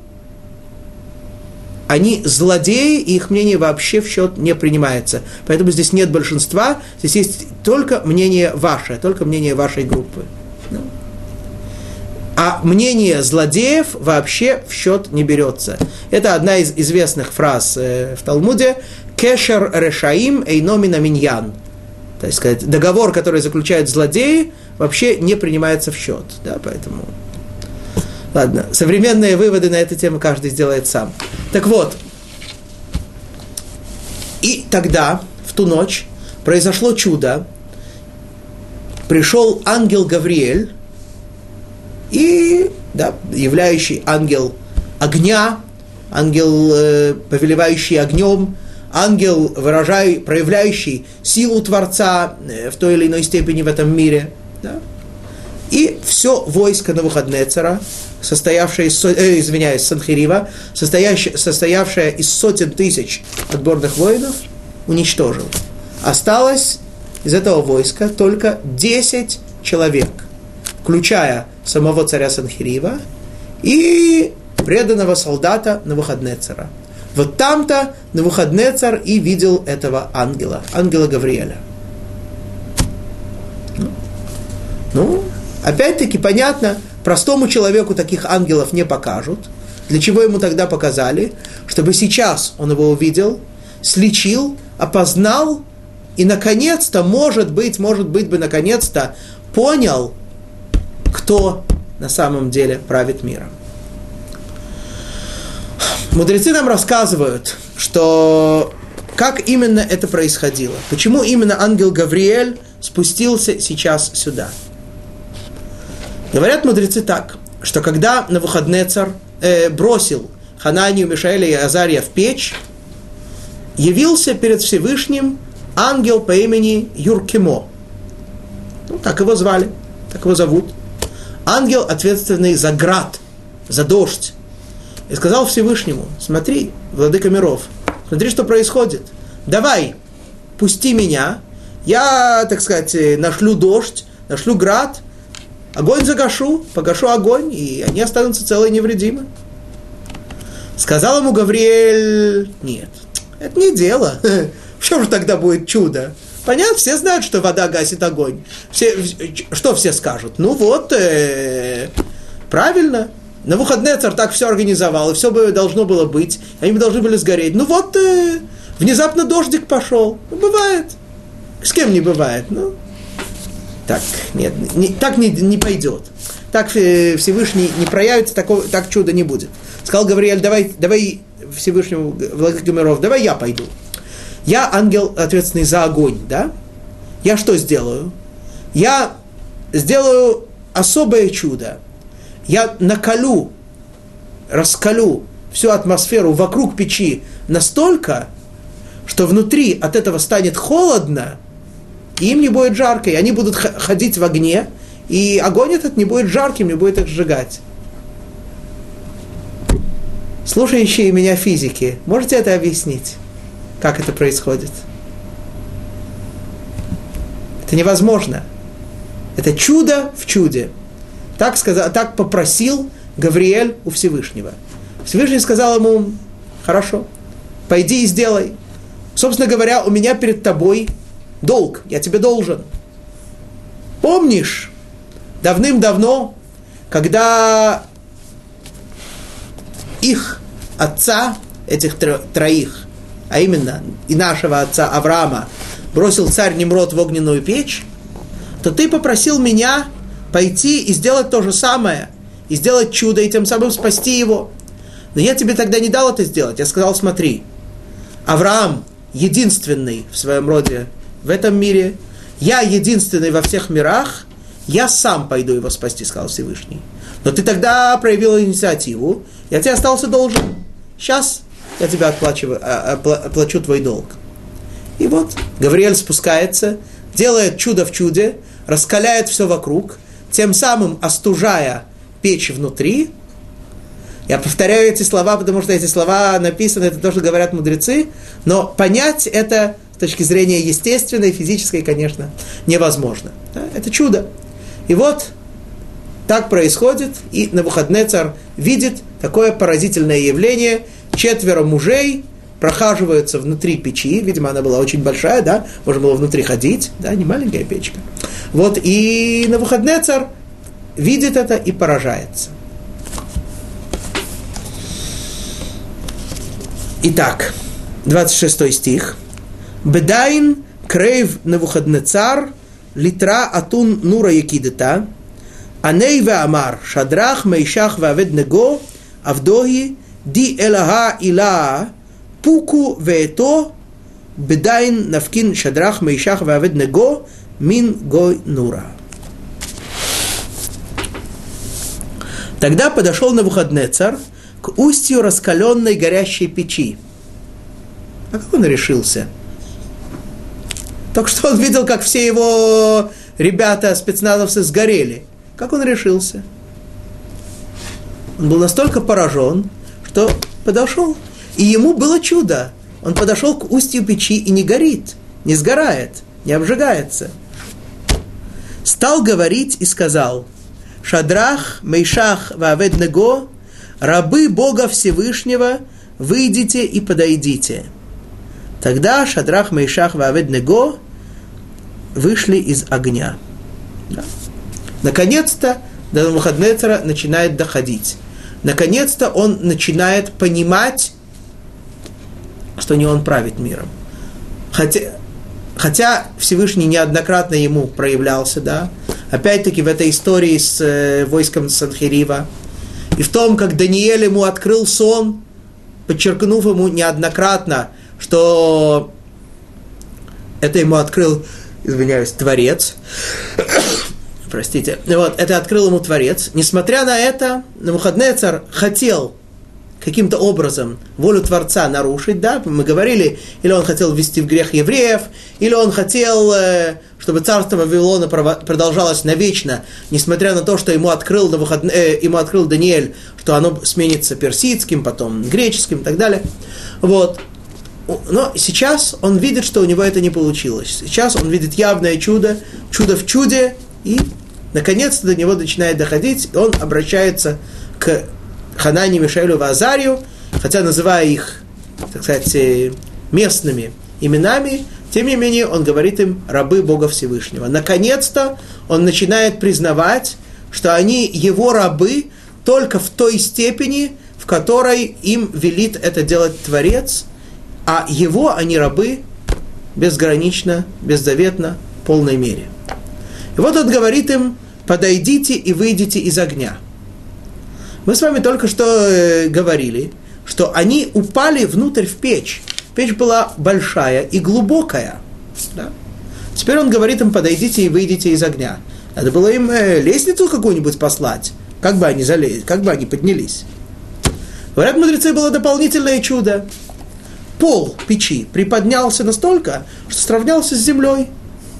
они злодеи, и их мнение вообще в счет не принимается. Поэтому здесь нет большинства, здесь есть только мнение ваше, только мнение вашей группы. А мнение злодеев вообще в счет не берется. Это одна из известных фраз э, в Талмуде. Кешер решаим эйномина миньян. То есть договор, который заключают злодеи, вообще не принимается в счет. Да, поэтому... Ладно, современные выводы на эту тему каждый сделает сам. Так вот, и тогда, в ту ночь, произошло чудо. Пришел ангел Гавриэль, и да, являющий ангел огня, ангел, э, повелевающий огнем, ангел, выражай, проявляющий силу Творца э, в той или иной степени в этом мире. Да? И все войско Навуходнецера, состоявшее из, э, извиняюсь, Санхирива, состоящее, состоявшее из сотен тысяч отборных воинов, уничтожил. Осталось из этого войска только 10 человек, включая самого царя Санхирива и преданного солдата Навуходнецера. Вот там-то Навуходнецар и видел этого ангела, ангела Гавриэля. Ну, ну опять-таки понятно, простому человеку таких ангелов не покажут. Для чего ему тогда показали? Чтобы сейчас он его увидел, слечил, опознал и, наконец-то, может быть, может быть бы, наконец-то понял, кто на самом деле правит миром. Мудрецы нам рассказывают, что как именно это происходило, почему именно ангел Гавриэль спустился сейчас сюда. Говорят мудрецы так, что когда на выходные царь э, бросил Хананию, Мишаэля и Азария в печь, явился перед Всевышним ангел по имени Юркимо. Ну, так его звали, так его зовут. Ангел, ответственный за град, за дождь, и сказал Всевышнему, смотри, владыка миров, смотри, что происходит. Давай, пусти меня, я, так сказать, нашлю дождь, нашлю град, огонь загашу, погашу огонь, и они останутся целые невредимы. Сказал ему Гавриэль, нет, это не дело. *laughs* В чем же тогда будет чудо? Понятно, все знают, что вода гасит огонь. Все, что все скажут? Ну вот, э, правильно, на выходные царь так все организовал, и все бы должно было быть, они бы должны были сгореть. Ну вот, э, внезапно дождик пошел. Ну, бывает. С кем не бывает? Ну, так, нет, не, так не, не пойдет. Так э, Всевышний не проявится, такого, так чуда не будет. Сказал Гавриэль, давай, давай Всевышнему Владыка миров, давай я пойду. Я ангел, ответственный за огонь, да? Я что сделаю? Я сделаю особое чудо я накалю, раскалю всю атмосферу вокруг печи настолько, что внутри от этого станет холодно, им не будет жарко, и они будут ходить в огне, и огонь этот не будет жарким, не будет их сжигать. Слушающие меня физики, можете это объяснить? Как это происходит? Это невозможно. Это чудо в чуде. Так, сказал, так попросил Гавриэль у Всевышнего. Всевышний сказал ему, хорошо, пойди и сделай. Собственно говоря, у меня перед тобой долг, я тебе должен. Помнишь, давным-давно, когда их отца, этих троих, а именно и нашего отца Авраама, бросил царь Немрод в огненную печь, то ты попросил меня пойти и сделать то же самое, и сделать чудо, и тем самым спасти его. Но я тебе тогда не дал это сделать. Я сказал, смотри, Авраам единственный в своем роде в этом мире, я единственный во всех мирах, я сам пойду его спасти, сказал Всевышний. Но ты тогда проявил инициативу, я тебе остался должен. Сейчас я тебе отплачиваю, а, оплачу твой долг. И вот Гавриэль спускается, делает чудо в чуде, раскаляет все вокруг, тем самым остужая печь внутри. Я повторяю эти слова, потому что эти слова написаны, это тоже говорят мудрецы, но понять это с точки зрения естественной, физической, конечно, невозможно. Да? Это чудо. И вот так происходит, и на выходные царь видит такое поразительное явление. Четверо мужей прохаживаются внутри печи, видимо, она была очень большая, да, можно было внутри ходить, да, не маленькая печка. Вот, и на выходные царь видит это и поражается. Итак, 26 стих. Бедайн крейв цар литра атун нура якидета, аней амар шадрах мейшах вавед него, авдоги ди элаха ила пуку вето, бедайн навкин шадрах мейшах вавед него, мин гой нура. Тогда подошел на выходный царь к устью раскаленной горящей печи. А как он решился? Только что он видел, как все его ребята, спецназовцы, сгорели. Как он решился? Он был настолько поражен, что подошел. И ему было чудо. Он подошел к устью печи и не горит, не сгорает, не обжигается. Стал говорить и сказал, Шадрах, Мейшах, Ваведнего, рабы Бога Всевышнего, выйдите и подойдите. Тогда Шадрах, Мейшах, Ваведнего вышли из огня. Да. Наконец-то до Навуходнецера начинает доходить. Наконец-то он начинает понимать, что не он правит миром. Хотя, хотя Всевышний неоднократно ему проявлялся, да, опять-таки в этой истории с э, войском Санхирива, и в том, как Даниэль ему открыл сон, подчеркнув ему неоднократно, что это ему открыл, извиняюсь, Творец, *coughs* простите, вот, это открыл ему Творец. Несмотря на это, Навуходнецар хотел каким-то образом волю Творца нарушить, да, мы говорили, или он хотел ввести в грех евреев, или он хотел, э, чтобы царство Вавилона продолжалось навечно, несмотря на то, что ему открыл, э, ему открыл Даниэль, что оно сменится персидским, потом греческим и так далее. Вот. Но сейчас он видит, что у него это не получилось. Сейчас он видит явное чудо, чудо в чуде, и наконец-то до него начинает доходить, и он обращается к Ханане, Мишелю, Вазарию, хотя называя их, так сказать, э, местными именами, тем не менее он говорит им рабы Бога Всевышнего. Наконец-то он начинает признавать, что они его рабы только в той степени, в которой им велит это делать Творец, а его они рабы безгранично, беззаветно, в полной мере. И вот он говорит им, подойдите и выйдите из огня. Мы с вами только что э, говорили, что они упали внутрь в печь. Печь была большая и глубокая. Да? Теперь он говорит им, подойдите и выйдите из огня. Надо было им э, лестницу какую-нибудь послать. Как бы они залезли, как бы они поднялись. Говорят, мудрецы, было дополнительное чудо. Пол печи приподнялся настолько, что сравнялся с землей.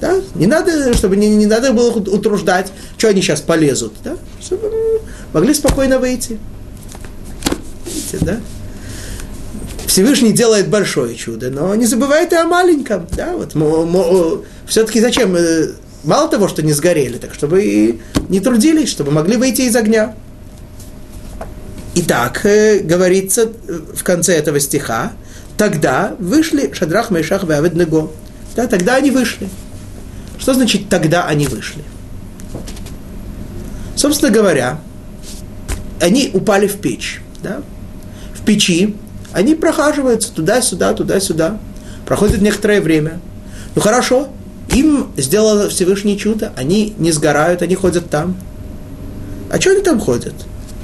Да? Не надо, чтобы не, не надо было утруждать, что они сейчас полезут. Да? Чтобы могли спокойно выйти. Видите, да? Всевышний делает большое чудо, но не забывайте о маленьком. Да? Вот, все-таки зачем? Э, мало того, что не сгорели, так чтобы и не трудились, чтобы могли выйти из огня. Итак, э, говорится в конце этого стиха, тогда вышли Шадрах, Мешах и Аведnego. Да, тогда они вышли. Что значит тогда они вышли? Собственно говоря, они упали в печь. Да? В печи они прохаживаются туда-сюда, туда-сюда. Проходит некоторое время. Ну хорошо, им сделало Всевышнее чудо, они не сгорают, они ходят там. А что они там ходят?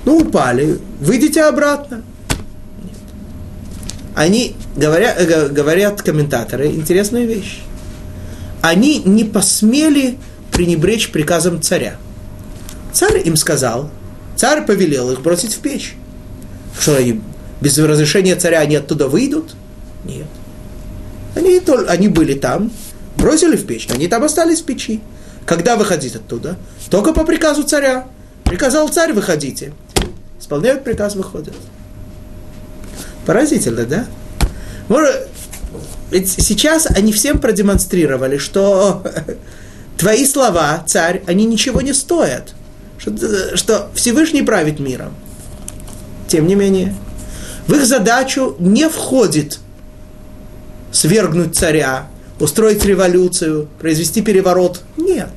Ну, упали, выйдите обратно. Они, говоря, э, говорят комментаторы, интересная вещь они не посмели пренебречь приказом царя. Царь им сказал, царь повелел их бросить в печь. Что они без разрешения царя они оттуда выйдут? Нет. Они, они были там, бросили в печь, они там остались в печи. Когда выходить оттуда? Только по приказу царя. Приказал царь, выходите. Исполняют приказ, выходят. Поразительно, да? Может, ведь сейчас они всем продемонстрировали, что *laughs* твои слова, царь, они ничего не стоят. Что, что Всевышний правит миром. Тем не менее, в их задачу не входит свергнуть царя, устроить революцию, произвести переворот. Нет.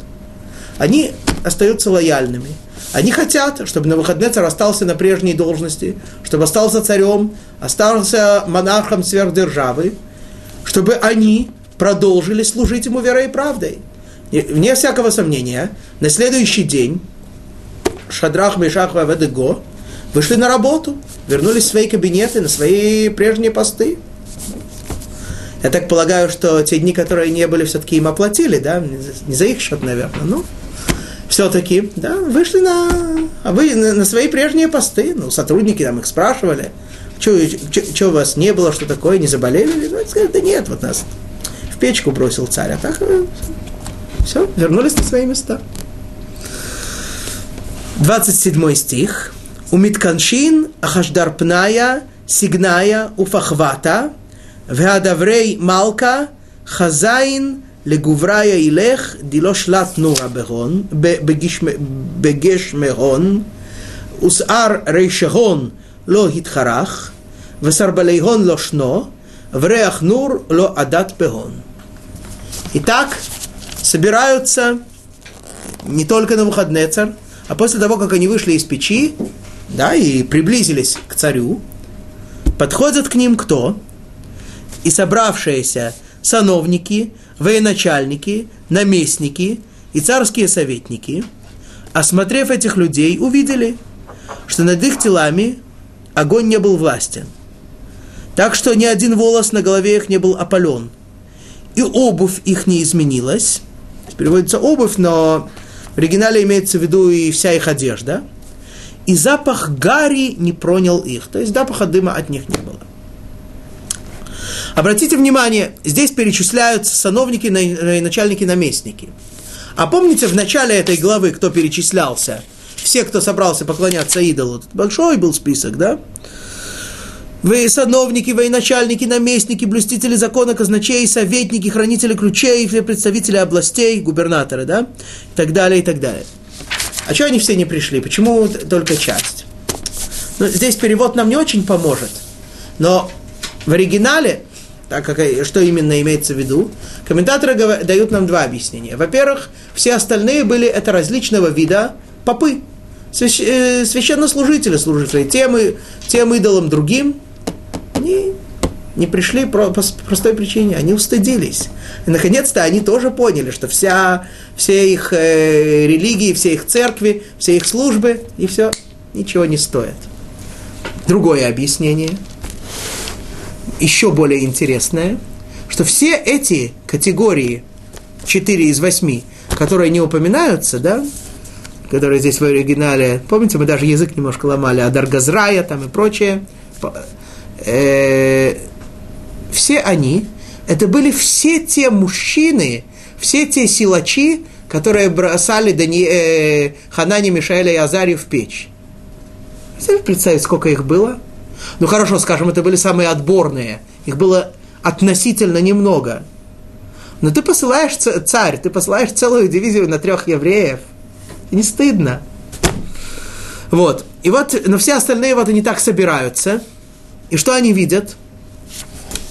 Они остаются лояльными. Они хотят, чтобы на выходные царь остался на прежней должности, чтобы остался царем, остался монархом сверхдержавы, чтобы они продолжили служить ему верой и правдой. И, вне всякого сомнения, на следующий день Шадрах, Мешах, Ваведего вышли на работу, вернулись в свои кабинеты, на свои прежние посты. Я так полагаю, что те дни, которые не были, все-таки им оплатили, да, не за их счет, наверное, ну, все-таки, да, вышли а на, на свои прежние посты. Ну, сотрудники там их спрашивали, что у вас не было, что такое, не заболели? Ну, сказали, да нет, вот нас в печку бросил царь, а так э, все, вернулись на свои места. 27 стих. Умитканшин Ахашдарпная Сигная Уфахвата Веадаврей Малка Хазаин לגבריה ילך דילו שלט נורה בהון, בגש מהון, ושאר רישי הון לא התחרך, וסרבלי הון לא שנו, וריח нур ло адат пегон. Итак, собираются не только на Навуходнецар, а после того, как они вышли из печи, да, и приблизились к царю, подходят к ним кто? И собравшиеся сановники, военачальники, наместники и царские советники, осмотрев этих людей, увидели, что над их телами огонь не был властен. Так что ни один волос на голове их не был опален. И обувь их не изменилась. Переводится обувь, но в оригинале имеется в виду и вся их одежда. И запах гари не пронял их. То есть запаха дыма от них не было. Обратите внимание, здесь перечисляются сановники и начальники-наместники. А помните, в начале этой главы кто перечислялся? Все, кто собрался поклоняться идолу. Большой был список, да? Вы сановники, военачальники, наместники, блюстители закона, казначей, советники, хранители ключей, представители областей, губернаторы, да? И так далее, и так далее. А что они все не пришли? Почему только часть? Ну, здесь перевод нам не очень поможет. Но в оригинале так как, что именно имеется в виду, комментаторы дают нам два объяснения. Во-первых, все остальные были это различного вида попы, э, священнослужители, служители тем, и, тем идолам другим. Они не пришли по, по простой причине, они устыдились. И наконец-то они тоже поняли, что вся, все их э, религии, все их церкви, все их службы, и все ничего не стоят. Другое объяснение – еще более интересное, что все эти категории, 4 из 8, которые не упоминаются, да, которые здесь в оригинале, помните, мы даже язык немножко ломали, а Даргазрая там и прочее, э, все они, это были все те мужчины, все те силачи, которые бросали Дани, э, Ханани, Мишаэля и Азарию в печь. Представить, сколько их было? Ну хорошо, скажем, это были самые отборные. Их было относительно немного. Но ты посылаешь царь, ты посылаешь целую дивизию на трех евреев. Не стыдно. Вот. И вот, но все остальные вот они так собираются. И что они видят?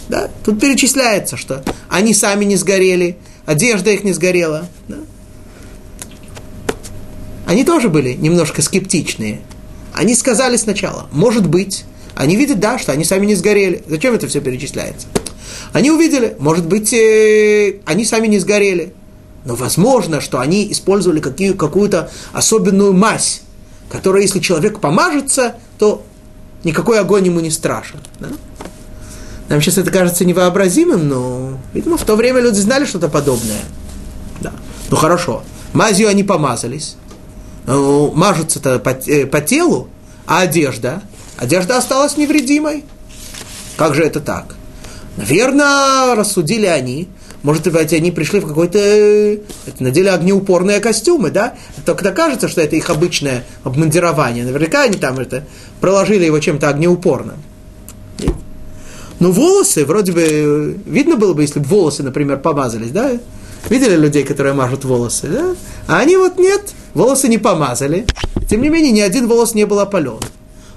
Да? Тут перечисляется, что они сами не сгорели, одежда их не сгорела. Да? Они тоже были немножко скептичные. Они сказали сначала, может быть, они видят, да, что они сами не сгорели. Зачем это все перечисляется? Они увидели, может быть, э, они сами не сгорели. Но возможно, что они использовали какие, какую-то особенную мазь, которая, если человек помажется, то никакой огонь ему не страшен. Да? Нам сейчас это кажется невообразимым, но, видимо, в то время люди знали что-то подобное. Да. Ну хорошо, мазью они помазались. Ну, мажутся-то по, э, по телу, а одежда – Одежда осталась невредимой. Как же это так? Наверное, рассудили они. Может быть, они пришли в какой-то... Это надели огнеупорные костюмы, да? Только кажется, что это их обычное обмундирование. Наверняка они там это проложили его чем-то огнеупорным. Нет? Ну, волосы, вроде бы, видно было бы, если бы волосы, например, помазались, да? Видели людей, которые мажут волосы, да? А они вот нет, волосы не помазали. Тем не менее, ни один волос не был опален.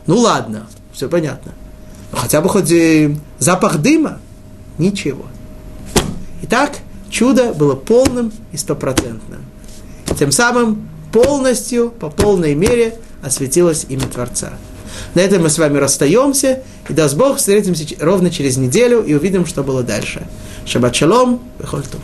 Ну ладно, все понятно. Но хотя бы хоть и запах дыма, ничего. Итак, чудо было полным и стопроцентным. Тем самым полностью, по полной мере осветилось имя Творца. На этом мы с вами расстаемся, и даст Бог, встретимся ровно через неделю и увидим, что было дальше. Шаббат шалом, бехольтув.